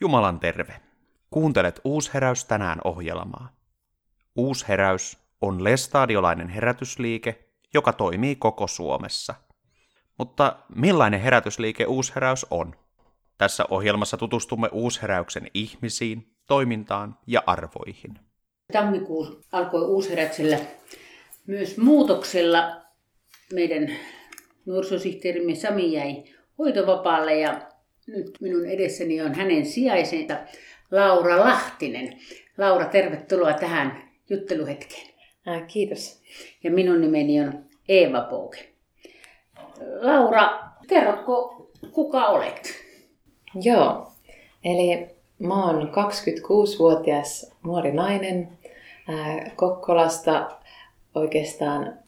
Jumalan terve. Kuuntelet Uusheräys tänään ohjelmaa. Uusheräys on lestadiolainen herätysliike, joka toimii koko Suomessa. Mutta millainen herätysliike Uusheräys on? Tässä ohjelmassa tutustumme Uusheräyksen ihmisiin, toimintaan ja arvoihin. Tammikuussa alkoi Uusheräyksellä myös muutoksella. Meidän nuorisosihteerimme Sami jäi hoitovapaalle ja nyt minun edessäni on hänen sijaisensa Laura Lahtinen. Laura, tervetuloa tähän jutteluhetkeen. Äh, kiitos. Ja minun nimeni on Eeva Pouke. Laura, kerrotko kuka olet? Joo, eli mä oon 26-vuotias nuori nainen äh, Kokkolasta oikeastaan,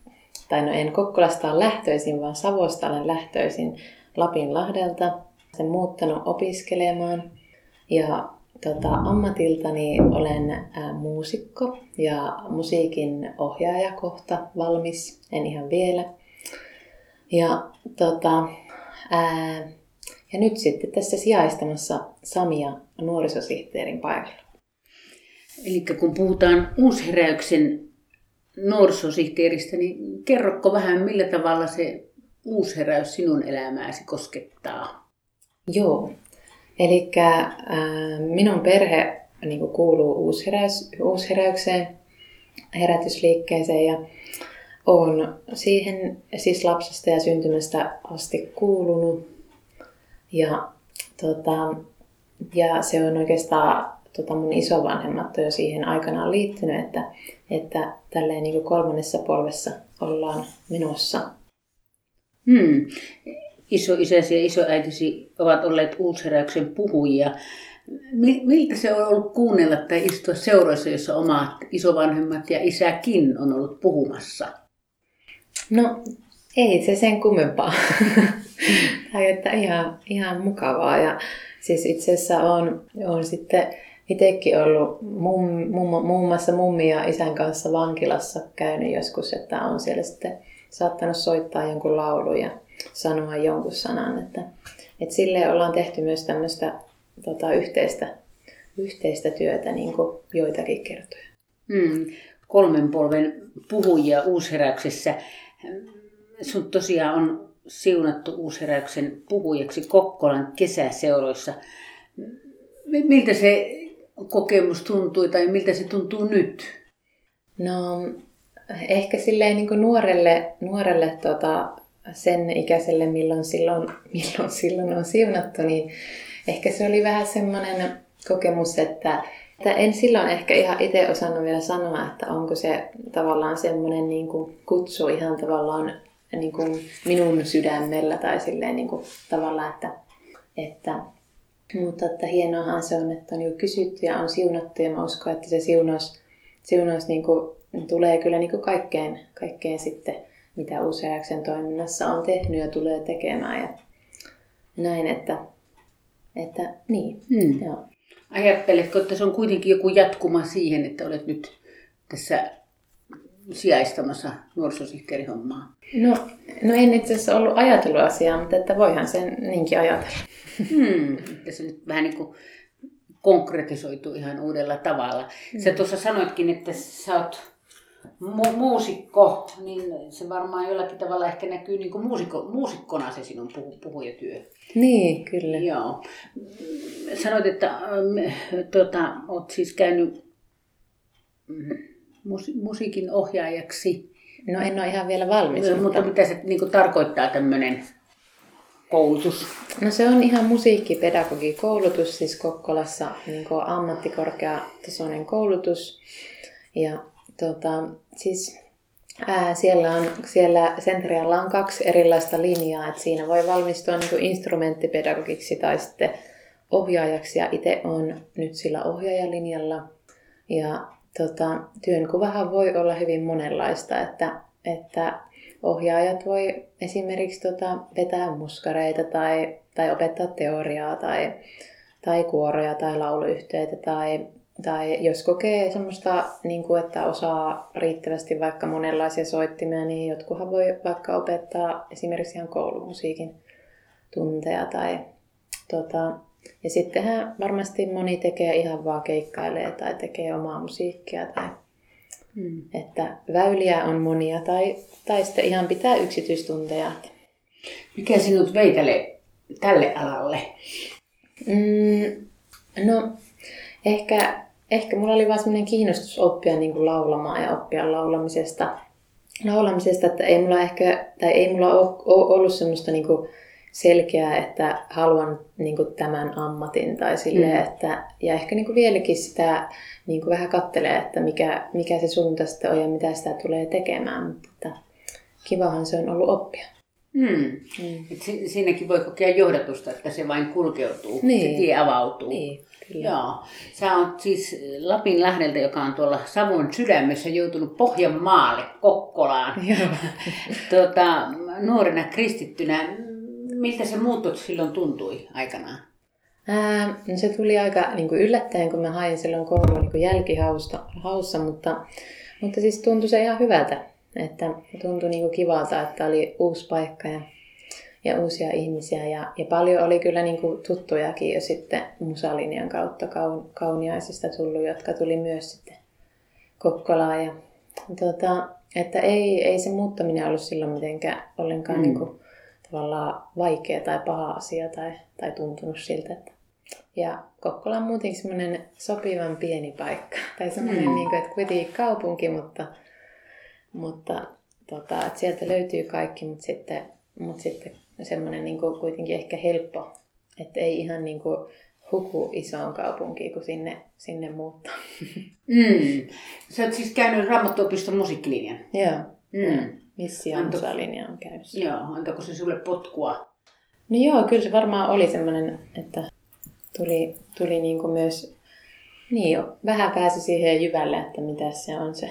tai no en Kokkolasta lähtöisin, vaan Savosta olen lähtöisin Lapinlahdelta. Sen muuttanut opiskelemaan ja tota, ammatiltani olen ää, muusikko ja musiikin ohjaaja kohta valmis, en ihan vielä. Ja, tota, ää, ja nyt sitten tässä sijaistamassa Samia nuorisosihteerin paikalla. Eli kun puhutaan uusheräyksen nuorisosihteeristä, niin kerrokko vähän millä tavalla se uusheräys sinun elämääsi koskettaa? Joo, eli äh, minun perhe niin kuin kuuluu uusheräys, uusheräykseen, herätysliikkeeseen ja on siihen siis lapsesta ja syntymästä asti kuulunut. Ja, tota, ja se on oikeastaan tota mun isovanhemmat on jo siihen aikanaan liittynyt, että, että tälleen niin kolmannessa polvessa ollaan menossa. Hmm. Isoisäsi ja isoäitisi ovat olleet uusheräyksen puhujia. Miltä se on ollut kuunnella tai istua seuroissa, jossa omat isovanhemmat ja isäkin on ollut puhumassa? No, ei se sen kummempaa. tai että ihan, ihan mukavaa. Ja siis itse asiassa on, on sitten itsekin ollut mum, mum, muun muassa mummi ja isän kanssa vankilassa käynyt joskus, että on siellä sitten saattanut soittaa jonkun laulun ja sanoa jonkun sanan. Että, että sille ollaan tehty myös tämmöistä tota, yhteistä, yhteistä työtä niin kuin joitakin kertoja. Hmm. Kolmen polven puhujia uusheräyksessä. Sun tosiaan on siunattu uusheräyksen puhujaksi Kokkolan kesäseuroissa. Miltä se kokemus tuntui tai miltä se tuntuu nyt? No ehkä silleen niin nuorelle, nuorelle tota, sen ikäiselle, milloin silloin, milloin silloin on siunattu, niin ehkä se oli vähän semmoinen kokemus, että, että en silloin ehkä ihan itse osannut vielä sanoa, että onko se tavallaan semmoinen niin kuin kutsu ihan tavallaan niin kuin minun sydämellä tai silleen niin kuin tavallaan, että, että mutta että hienoahan se on, että on jo kysytty ja on siunattu ja mä uskon, että se siunaus, siunaus niin kuin, tulee kyllä niin kuin kaikkeen, kaikkeen sitten, mitä useaksen toiminnassa on tehnyt ja tulee tekemään. Ja näin, että, että niin. Hmm. Joo. Ajatteletko, että se on kuitenkin joku jatkuma siihen, että olet nyt tässä sijaistamassa nuorisosihteerihommaa? No, no en itse asiassa ollut ajatellut asiaa, mutta että voihan sen niinkin ajatella. Hmm, että se nyt vähän niin kuin konkretisoitu ihan uudella tavalla. Hmm. Sä tuossa sanoitkin, että sä oot mu- muusikko, niin se varmaan jollakin tavalla ehkä näkyy niin kuin muusikko, muusikkona se sinun puhu- puhujatyö. Niin, kyllä. Joo. Sanoit, että ähm, tuota, oot siis käynyt mm, musiikin ohjaajaksi. No en ole ihan vielä valmis. Mutta, mutta mitä se niin kuin, tarkoittaa tämmöinen koulutus? No se on ihan musiikkipedagogikoulutus, siis Kokkolassa niin ammattikorkeatasoinen koulutus. Ja tota, siis ää, siellä, on, siellä Centrialla on kaksi erilaista linjaa, että siinä voi valmistua niin kuin instrumenttipedagogiksi tai sitten ohjaajaksi. Ja itse on nyt sillä ohjaajalinjalla. Ja tota, työnkuvahan voi olla hyvin monenlaista, että, että ohjaajat voi esimerkiksi tota, vetää muskareita tai, tai opettaa teoriaa tai, tai kuoroja tai lauluyhteitä tai, tai jos kokee semmoista, niin kuin, että osaa riittävästi vaikka monenlaisia soittimia, niin jotkuhan voi vaikka opettaa esimerkiksi ihan koulumusiikin tunteja tai tota, ja sittenhän varmasti moni tekee ihan vaan keikkailee tai tekee omaa musiikkia. Tai, mm. Että väyliä on monia tai, tai sitten ihan pitää yksityistunteja. Mikä sinut vei tälle, tälle alalle? Mm, no ehkä, ehkä mulla oli vaan semmoinen kiinnostus oppia niin kuin laulamaan ja oppia laulamisesta. Laulamisesta, että ei mulla ehkä, tai ei mulla ole ollut semmoista niin kuin selkeää, että haluan niin kuin tämän ammatin tai silleen, mm. että, ja ehkä niin kuin vieläkin sitä niin kuin vähän kattelee, että mikä, mikä se suunta sitten on ja mitä sitä tulee tekemään, mutta että kivahan se on ollut oppia. Mm. Mm. Et si- siinäkin voi kokea johdatusta, että se vain kulkeutuu, niin. se tie avautuu. Niin, kyllä. Joo. Sä oot siis Lapin lähdeltä, joka on tuolla Savon sydämessä, joutunut Pohjanmaalle, Kokkolaan. tuota, nuorena kristittynä miltä se muutto silloin tuntui aikanaan? Ää, no se tuli aika niin kuin yllättäen, kun mä hain silloin koulun niin jälkihaussa, haussa, mutta, mutta siis tuntui se ihan hyvältä. Että tuntui niin kuin kivalta, että oli uusi paikka ja, ja uusia ihmisiä. Ja, ja paljon oli kyllä niin kuin tuttujakin jo sitten musalinjan kautta kaun, kauniaisista tullut, jotka tuli myös sitten Kokkolaan. Ja, tuota, että ei, ei se muuttaminen ollut silloin mitenkään ollenkaan mm. niin kuin tavallaan vaikea tai paha asia tai, tai tuntunut siltä. Että... Ja Kokkola on muutenkin semmoinen sopivan pieni paikka. Tai semmoinen, mm. niin kuin, että kuitenkin kaupunki, mutta, mutta tota, että sieltä löytyy kaikki, mutta sitten, mutta sitten semmoinen niin kuin, kuitenkin ehkä helppo. Että ei ihan niin kuin, huku isoon kaupunkiin, kun sinne, sinne muuttaa. Mm. Sä oot siis käynyt Raamattuopiston musiikkilinjan. Joo. Mm. Missä Anto... musalinja on käynnissä. Joo, antako se sulle potkua? No joo, kyllä se varmaan oli semmoinen, että tuli, tuli niin kuin myös, niin jo, vähän pääsi siihen jyvälle, että mitä se on se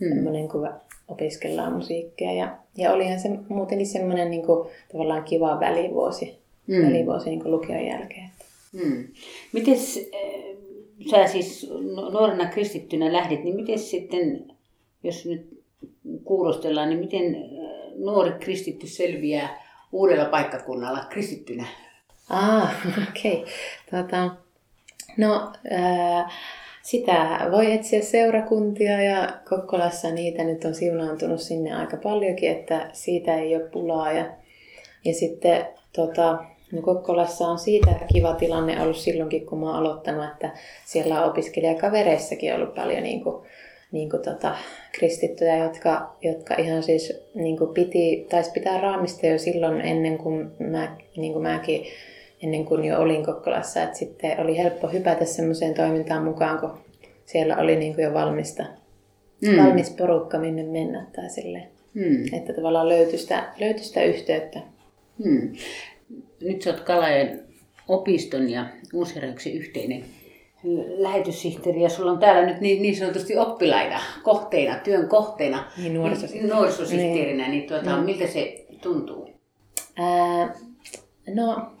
hmm. semmoinen, kun opiskellaan musiikkia. Ja, ja olihan se muutenkin semmoinen niin kuin, tavallaan kiva välivuosi, hmm. välivuosi niin kuin lukion jälkeen. Hmm. Miten äh, sä siis nuorena kristittynä lähdit, niin miten sitten, jos nyt kuulostellaan, niin miten äh, nuori kristitty selviää uudella paikkakunnalla kristittynä? Ah, okei. Okay. Tota, no, äh, sitä voi etsiä seurakuntia ja Kokkolassa niitä nyt on siunaantunut sinne aika paljonkin, että siitä ei ole pulaa. Ja, ja sitten tota, no Kokkolassa on siitä kiva tilanne ollut silloinkin, kun mä oon aloittanut, että siellä on opiskelijakavereissakin ollut paljon niin kuin, niin kuin tota, kristittyjä, jotka, jotka ihan siis niin kuin piti, taisi pitää raamista jo silloin ennen kuin, mä, niin kuin mäkin ennen kuin jo olin Kokkolassa. Että sitten oli helppo hypätä semmoiseen toimintaan mukaan, kun siellä oli niin kuin jo valmista, mm. valmis porukka minne mennä tai silleen. Mm. Että tavallaan löytyi sitä, löytyi sitä yhteyttä. Mm. Nyt sä oot Kalajan opiston ja Uusheräyksen yhteinen lähetyssihteeri ja sulla on täällä nyt niin, niin sanotusti oppilaina, kohteina, työn kohteina, niin, nuorisosihteerinä, nuorisosihteerinä niin, niin tuota, mm. miltä se tuntuu? Ää, no,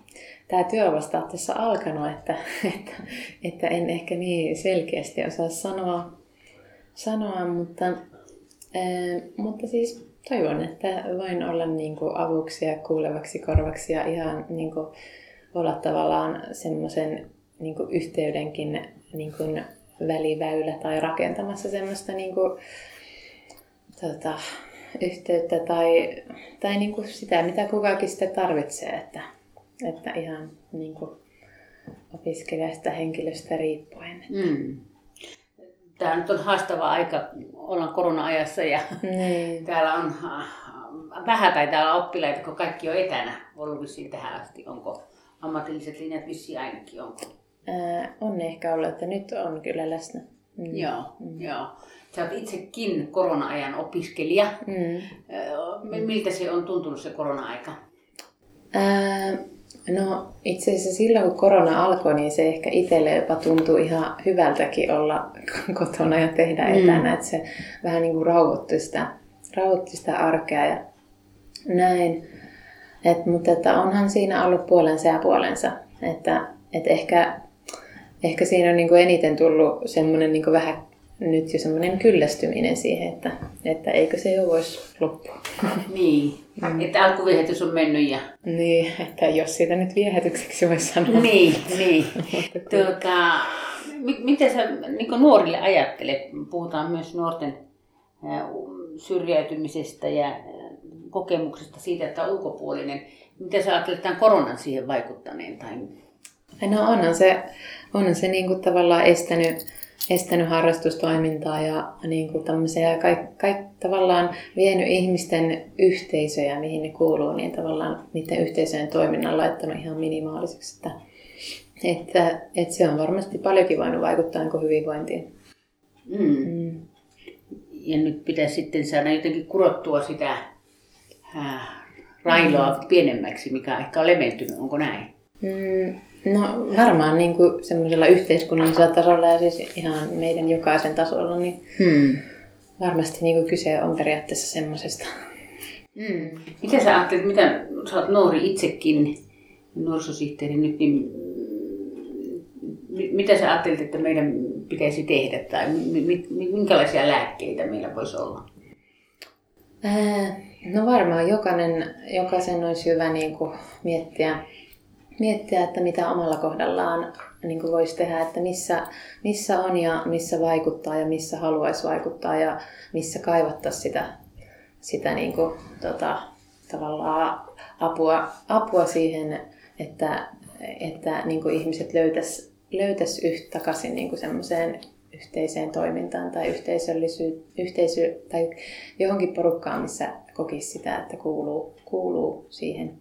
tämä työ on vasta tässä alkanut, että, että, että en ehkä niin selkeästi osaa sanoa, sanoa mutta, ää, mutta siis toivon, että voin olla niin kuin avuksi ja kuulevaksi korvaksi ja ihan niin kuin olla tavallaan semmoisen niin yhteydenkin niin kuin väliväylä tai rakentamassa semmoista niin kuin, tota, yhteyttä tai, tai niin kuin sitä, mitä kukakin sitten tarvitsee. Että, että ihan niin kuin opiskelijasta henkilöstä riippuen. Mm. Tämä nyt on haastava aika, ollaan korona-ajassa ja niin. täällä on äh, vähän tai täällä oppilaita, kun kaikki on etänä ollut vissiin tähän asti. Onko ammatilliset linjat vissiin ainakin, onko? Ää, on ehkä ollut, että nyt on kyllä läsnä. Mm. Joo, mm. joo. Sä oot itsekin korona-ajan opiskelija. Mm. Miltä se on tuntunut se korona-aika? Ää, no itse asiassa silloin kun korona alkoi, niin se ehkä itselle jopa tuntuu ihan hyvältäkin olla kotona ja tehdä mm. etänä. Että se vähän niin kuin rauhoitti sitä, rauhoitti sitä arkea ja näin. Et, mutta että onhan siinä ollut puolensa ja puolensa. Että, että ehkä ehkä siinä on niin kuin eniten tullut semmoinen niin vähän nyt jo semmoinen kyllästyminen siihen, että, että eikö se jo voisi loppua. Niin, mm. että alkuviehätys on mennyt ja... Niin, että jos siitä nyt viehätykseksi voisi sanoa. Niin, niin. tuota, miten sä niin nuorille ajattelet? Puhutaan myös nuorten syrjäytymisestä ja kokemuksesta siitä, että on ulkopuolinen. Miten sä ajattelet tämän koronan siihen vaikuttaneen? Tai... No onhan se, onhan se niin kuin tavallaan estänyt, estänyt harrastustoimintaa ja niin kuin tämmöisiä kaik, kaik, tavallaan vienyt ihmisten yhteisöjä, mihin ne kuuluu, niin tavallaan niiden yhteisöjen toiminnan laittanut ihan minimaaliseksi. Että, että, että se on varmasti paljonkin voinut vaikuttaa niin hyvinvointiin. Mm. Mm. Ja nyt pitäisi sitten saada jotenkin kurottua sitä äh, railoa mm. pienemmäksi, mikä ehkä on leventynyt. Onko näin? Mm, no varmaan niin kuin semmoisella yhteiskunnallisella tasolla ja siis ihan meidän jokaisen tasolla, niin hmm. varmasti niin kuin kyse on periaatteessa semmoisesta. Hmm. Mitä sä ajattelet, mitä sä oot nuori itsekin, nuorisosihteeri nyt, niin mitä sä ajattelet, että meidän pitäisi tehdä tai minkälaisia lääkkeitä meillä voisi olla? Ää, no varmaan jokainen, jokaisen olisi hyvä niin kuin miettiä, miettiä, että mitä omalla kohdallaan niin kuin voisi tehdä, että missä, missä on ja missä vaikuttaa ja missä haluaisi vaikuttaa ja missä kaivattaisi sitä, sitä niin kuin, tota, tavallaan apua, apua siihen, että, että niin kuin ihmiset löytäisi löytäisi yhtä takaisin niin semmoiseen yhteiseen toimintaan tai yhteisöllisy, yhteisö, tai johonkin porukkaan, missä kokisi sitä, että kuuluu, kuuluu siihen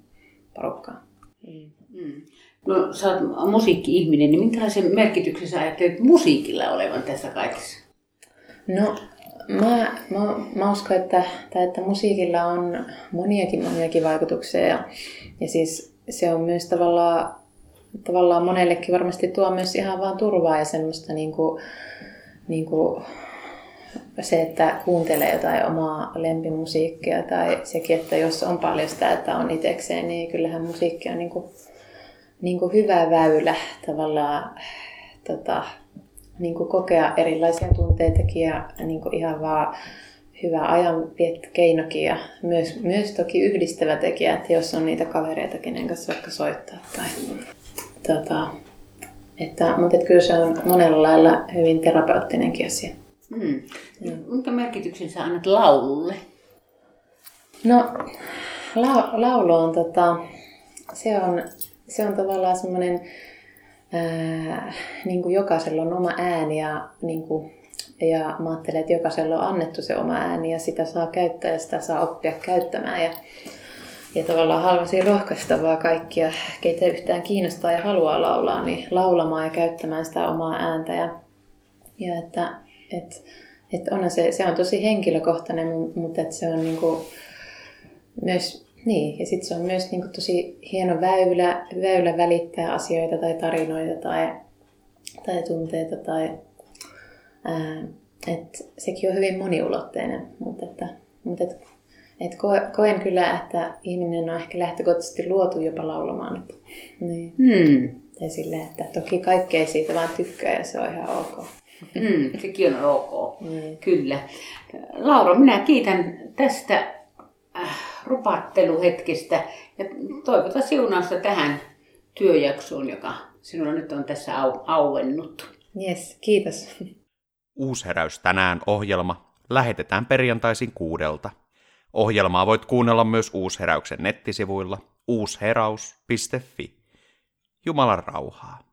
porukkaan. Mm. mm. No sä oot musiikki-ihminen, niin minkälaisen merkityksen sä ajattelet musiikilla olevan tässä kaikessa? No mä, mä, mä uskon, että, että musiikilla on moniakin moniakin vaikutuksia ja, ja siis se on myös tavallaan tavallaan monellekin varmasti tuo myös ihan vaan turvaa ja semmoista niin kuin, niin kuin se, että kuuntelee jotain omaa lempimusiikkia tai sekin, että jos on paljon sitä, että on itsekseen, niin kyllähän musiikki on niin kuin, niin kuin hyvä väylä tavallaan tota, niin kuin kokea erilaisia tunteitakin ja niin kuin ihan vaan hyvä ajanviettokeinokin ja myös, myös toki yhdistävä tekijä, että jos on niitä kavereita, kenen kanssa vaikka soittaa tai Tota, että, mutta että kyllä se on monella lailla hyvin terapeuttinenkin asia. Hmm. Minkä merkityksen sä annat laululle? No, la, laulu on, tota, se on, se on tavallaan semmoinen, niin kuin jokaisella on oma ääni ja, niin kuin, ja mä ajattelen, että jokaisella on annettu se oma ääni ja sitä saa käyttää ja sitä saa oppia käyttämään. Ja, ja tavallaan haluaisin rohkaista vaan kaikkia, keitä yhtään kiinnostaa ja haluaa laulaa, niin laulamaan ja käyttämään sitä omaa ääntä. Ja, ja että, et, et onhan se, se on tosi henkilökohtainen, mutta että se on niinku myös, niin, ja sitten se on myös niinku tosi hieno väylä, väylä välittää asioita tai tarinoita tai, tai tunteita. Tai, ää, et sekin on hyvin moniulotteinen, mutta, että, mutta että et koen kyllä, että ihminen on ehkä lähtökohtaisesti luotu jopa laulamaan. Että, niin. Hmm. Ja silleen, että toki kaikkea siitä vaan tykkää ja se on ihan ok. Hmm, sekin on ok, hmm. kyllä. Laura, minä kiitän tästä äh, rupatteluhetkestä ja toivotan siunausta tähän työjaksoon, joka sinulla nyt on tässä au- auennut. Yes, kiitos. Uusheräys tänään ohjelma lähetetään perjantaisin kuudelta. Ohjelmaa voit kuunnella myös Uusheräyksen nettisivuilla uusheraus.fi. Jumalan rauhaa.